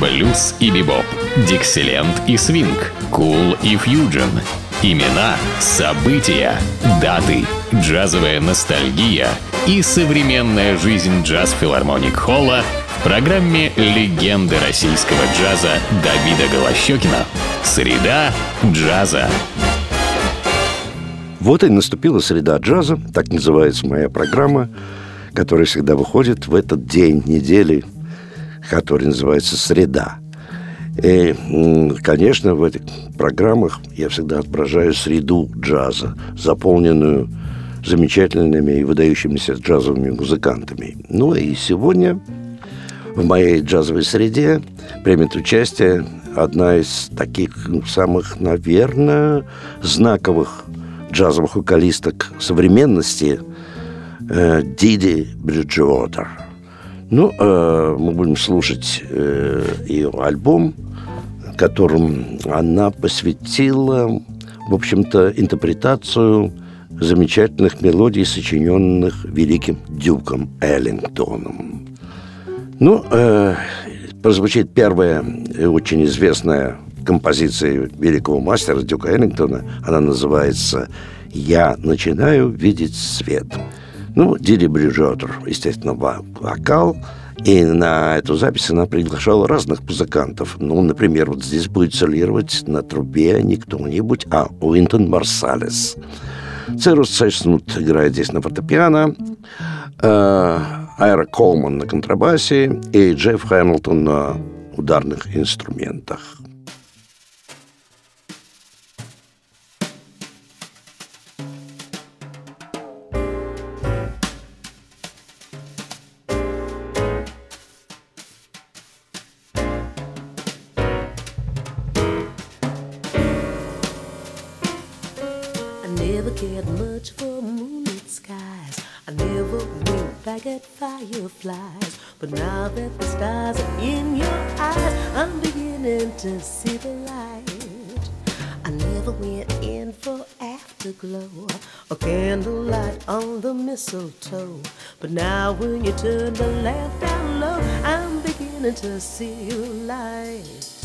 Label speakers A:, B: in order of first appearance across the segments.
A: Блюз и бибоп, дикселент и свинг, кул и фьюджен. Имена, события, даты, джазовая ностальгия и современная жизнь джаз-филармоник Холла в программе «Легенды российского джаза» Давида Голощекина. Среда джаза.
B: Вот и наступила среда джаза, так называется моя программа, которая всегда выходит в этот день недели, который называется «Среда». И, конечно, в этих программах я всегда отображаю среду джаза, заполненную замечательными и выдающимися джазовыми музыкантами. Ну и сегодня в моей джазовой среде примет участие одна из таких самых, наверное, знаковых джазовых вокалисток современности э, Диди Бриджуотер. Ну, э, мы будем слушать э, ее альбом, которым она посвятила, в общем-то, интерпретацию замечательных мелодий, сочиненных великим Дюком Эллингтоном. Ну, э, прозвучит первая очень известная композиции великого мастера Дюка Эллингтона. Она называется «Я начинаю видеть свет». Ну, Диди Бриджотер, естественно, вокал. И на эту запись она приглашала разных музыкантов. Ну, например, вот здесь будет солировать на трубе не кто-нибудь, а Уинтон Марсалес. Церус Сеснут играет здесь на фортепиано, э, Айра Колман на контрабасе и Джефф Хэмилтон на ударных инструментах.
C: Fireflies. But now that the stars are in your eyes, I'm beginning to see the light. I never went in for afterglow or candlelight on the mistletoe. But now when you turn the lamp down low, I'm beginning to see your light.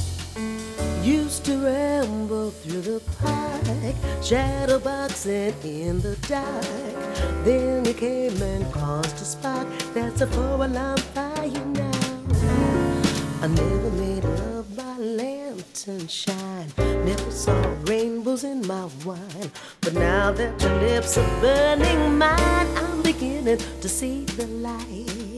C: Used to ramble through the park, shadowboxing in the dark. Then you came and caused a spark. That's a four-alarm fire now. I never made love by lantern shine. Never saw rainbows in my wine. But now that your lips are burning mine, I'm beginning to see the light.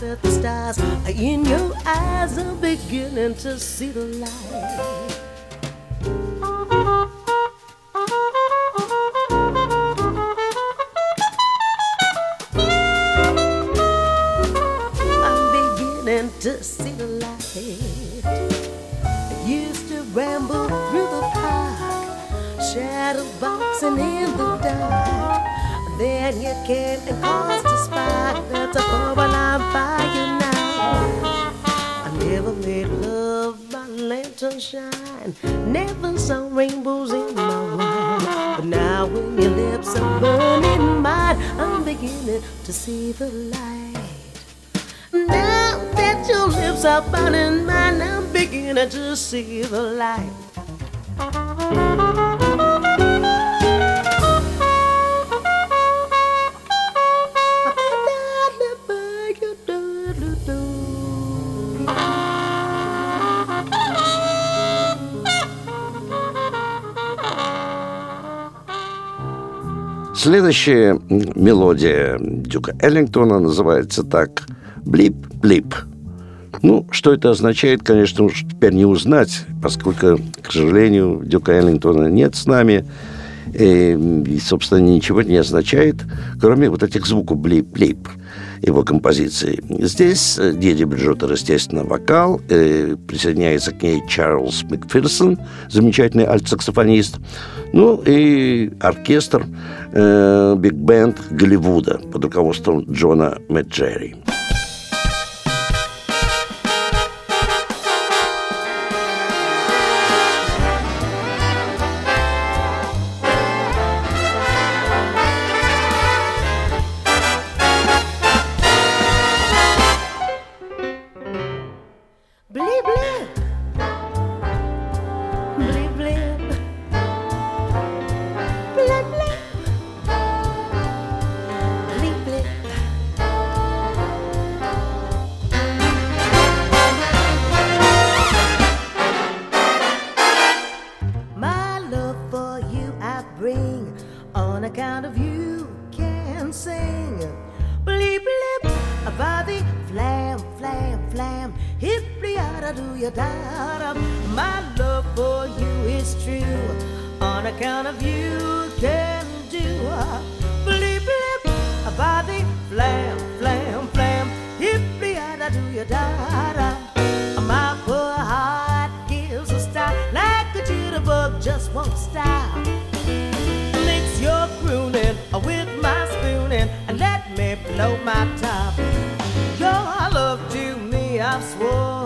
C: that the stars. In your eyes, I'm beginning to see the light. the light. Now that your lips are burning mine, I'm beginning to see the light.
B: Следующая мелодия Дюка Эллингтона называется так «Блип-блип». Ну, что это означает, конечно, уж теперь не узнать, поскольку, к сожалению, Дюка Эллингтона нет с нами. И, собственно, ничего не означает, кроме вот этих звуков «блип-блип» его композиции. Здесь э, Диди Бриджоттер, естественно, вокал, э, присоединяется к ней Чарльз Макферсон, замечательный альтсаксофонист, ну и оркестр, э, биг-бенд Голливуда под руководством Джона Меджерри.
C: my top. Your love to me, I've sworn.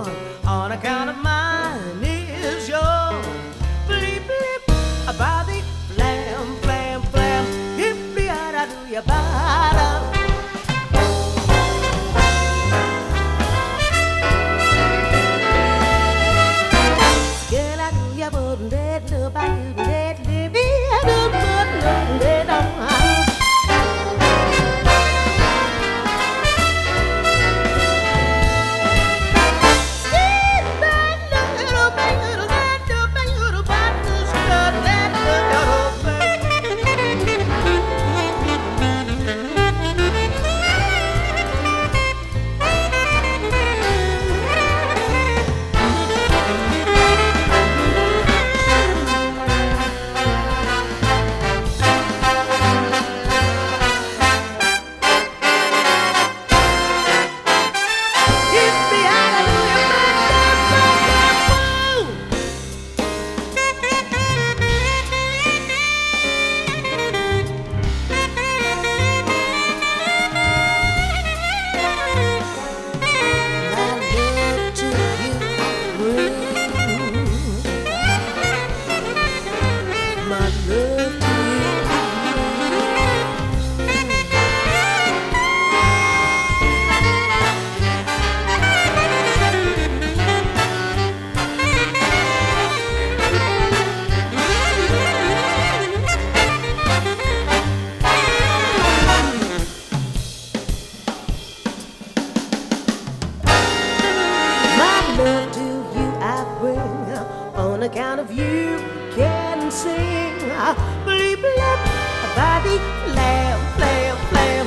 C: flap, a body, flam, flam, flam,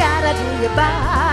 C: out do your body.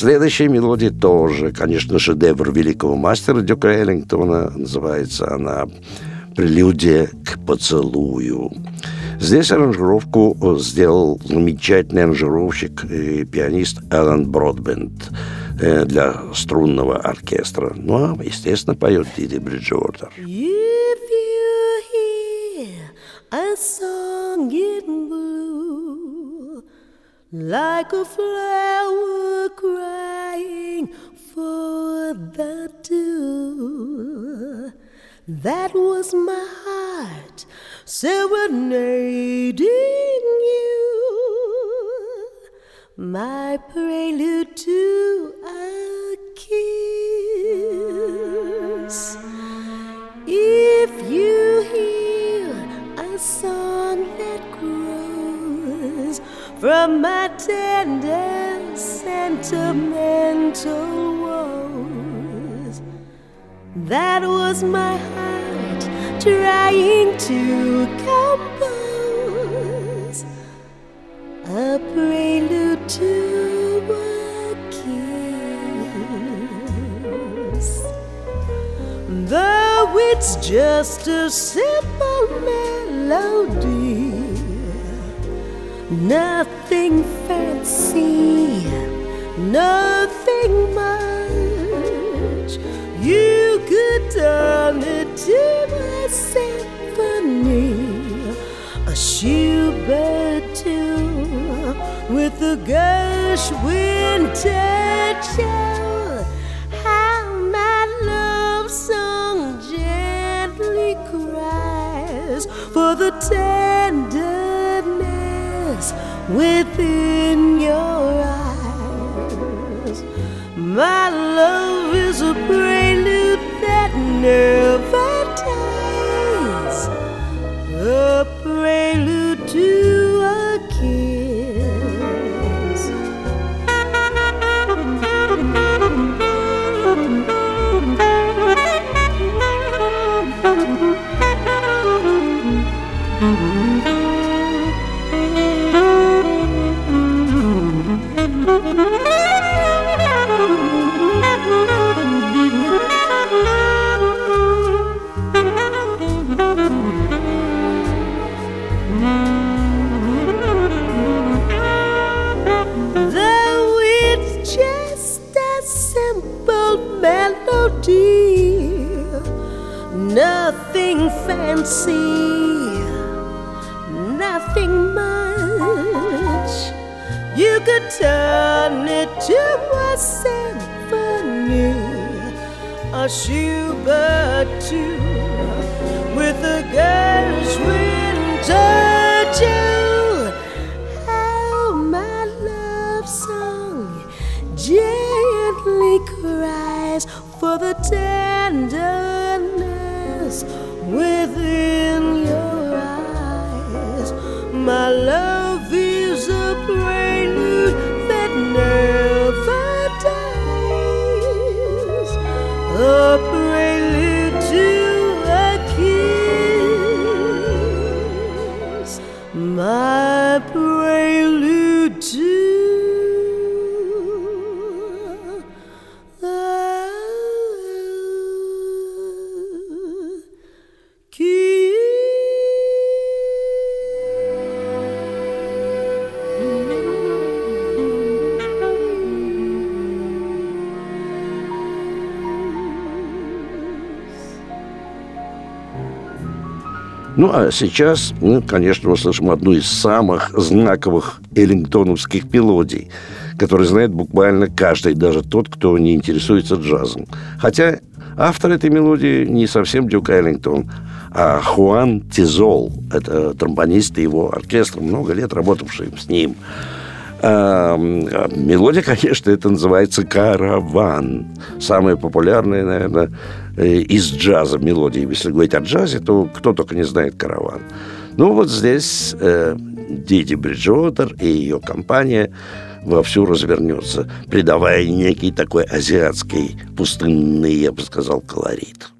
B: Следующая мелодия тоже, конечно, шедевр великого мастера Дюка Эллингтона. Называется она «Прелюдия к поцелую». Здесь аранжировку сделал замечательный аранжировщик и пианист Алан Бродбенд э, для струнного оркестра. Ну, а, естественно, поет Диди Бриджуотер.
C: If you hear a song in blue, like a flower crying for the dew, that was my heart serenading you, my prelude to a kiss. If you from my tender sentimental woes, that was my heart trying to compose a prelude to a kiss. Though it's just a simple melody, nothing fancy, nothing much. You could turn it to a symphony, a Schubert tune with a Gershwin touch. How my love song gently cries for the tenderness within your eyes. My love is a prelude that never simple melody, nothing fancy, nothing much. You could turn it to a symphony, a Schubert tune with a Gershwin touch. Oh, cries for the tenderness within your eyes. My love is a prelude that never Ну, а сейчас мы, конечно, услышим одну из самых знаковых эллингтоновских мелодий, которые знает буквально каждый, даже тот, кто не интересуется джазом. Хотя автор этой мелодии не совсем Дюк Эллингтон, а Хуан Тизол. Это тромбонист и его оркестр, много лет работавший с ним. А, мелодия, конечно, это называется «Караван». Самая популярная, наверное, э, из джаза мелодии. Если говорить о джазе, то кто только не знает «Караван». Ну, вот здесь э, Диди Бриджуотер и ее компания вовсю развернется, придавая некий такой азиатский пустынный, я бы сказал, колорит.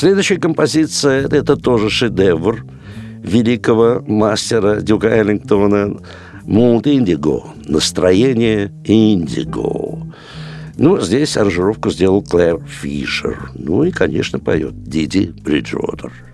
B: Следующая композиция – это тоже шедевр великого мастера Дюка Эллингтона «Мулт Индиго» – «Настроение Индиго». Ну, здесь аранжировку сделал Клэр Фишер. Ну и, конечно, поет Диди Бриджуотер.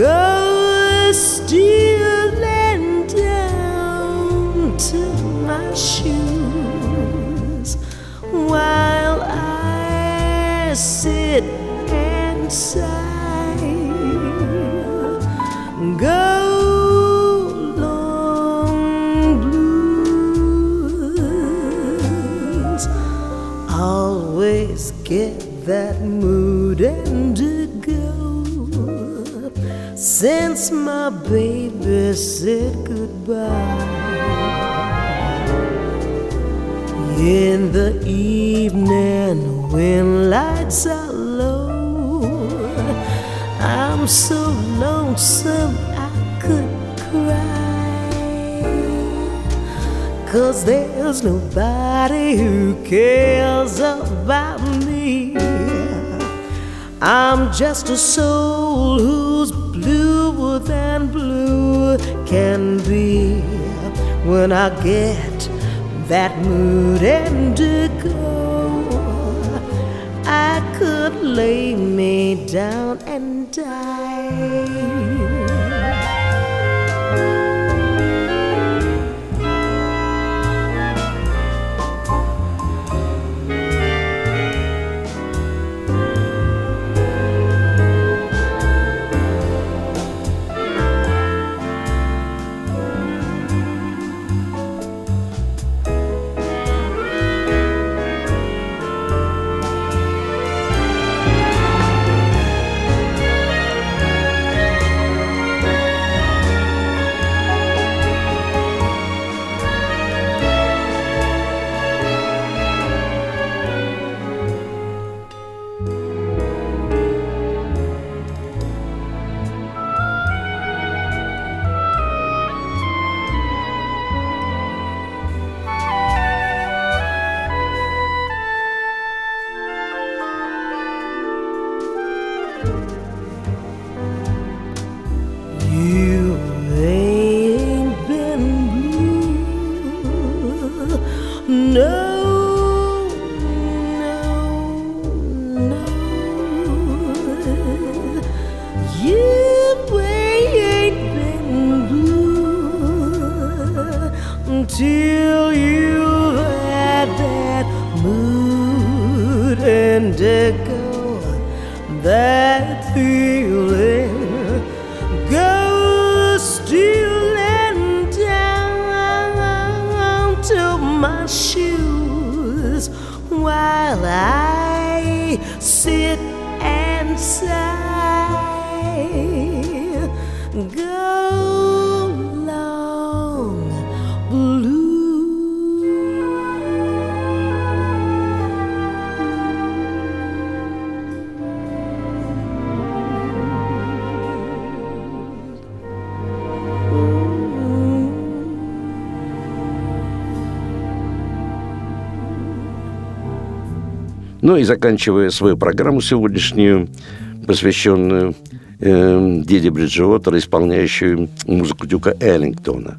C: go stealing down to my shoes while I sit and sigh. Go. Long blues. Always get that In the evening when lights are low, I'm so lonesome I could cry. Cause there's nobody who cares about. I'm just a soul who's bluer than blue can be when I get that mood indigo, I could lay me down and die. my shoes while I sit and sigh. Go.
B: Ну и заканчивая свою программу сегодняшнюю, посвященную э, Диди Бриджиотера, исполняющую музыку Дюка Эллингтона.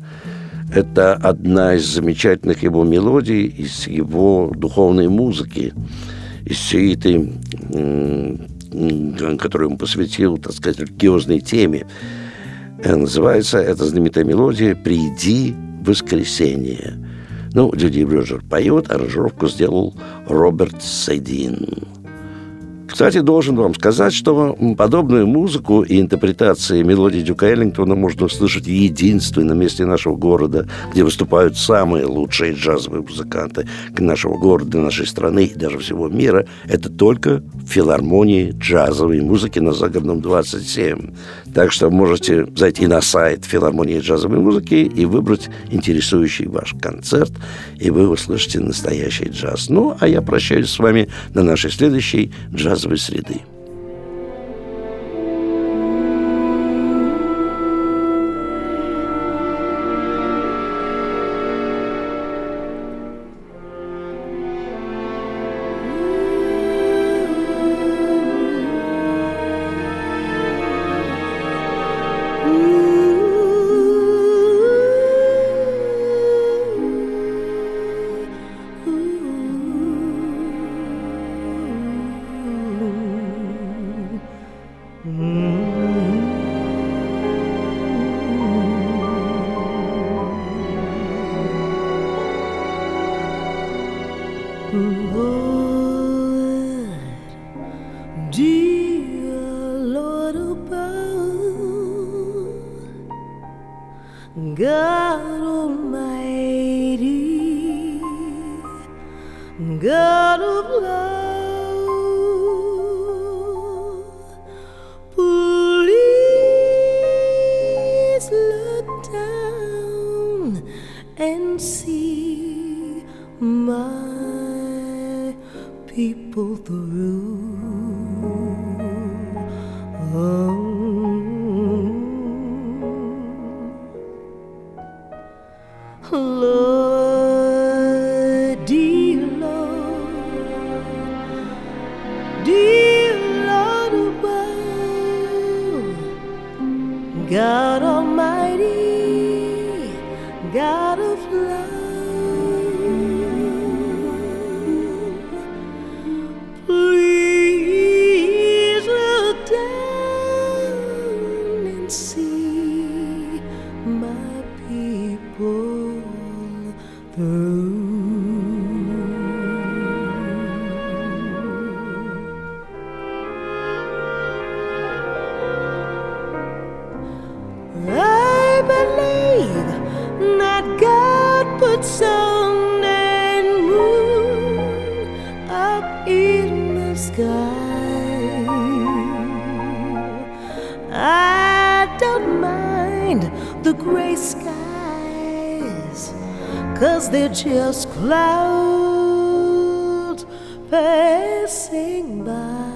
B: Это одна из замечательных его мелодий, из его духовной музыки, из всей этой э, которую он посвятил, так сказать, религиозной теме. Э, называется эта знаменитая мелодия «Приди в воскресенье». Ну, Дюди Брюджер поет, аранжировку сделал Роберт Сайдин. Кстати, должен вам сказать, что подобную музыку и интерпретации мелодии Дюка Эллингтона можно услышать в единственном месте нашего города, где выступают самые лучшие джазовые музыканты нашего города, нашей страны и даже всего мира. Это только в филармонии джазовой музыки на Загородном 27. Так что можете зайти на сайт филармонии джазовой музыки и выбрать интересующий ваш концерт, и вы услышите настоящий джаз. Ну, а я прощаюсь с вами на нашей следующей джаз джазовой среды.
C: Just clouds passing by.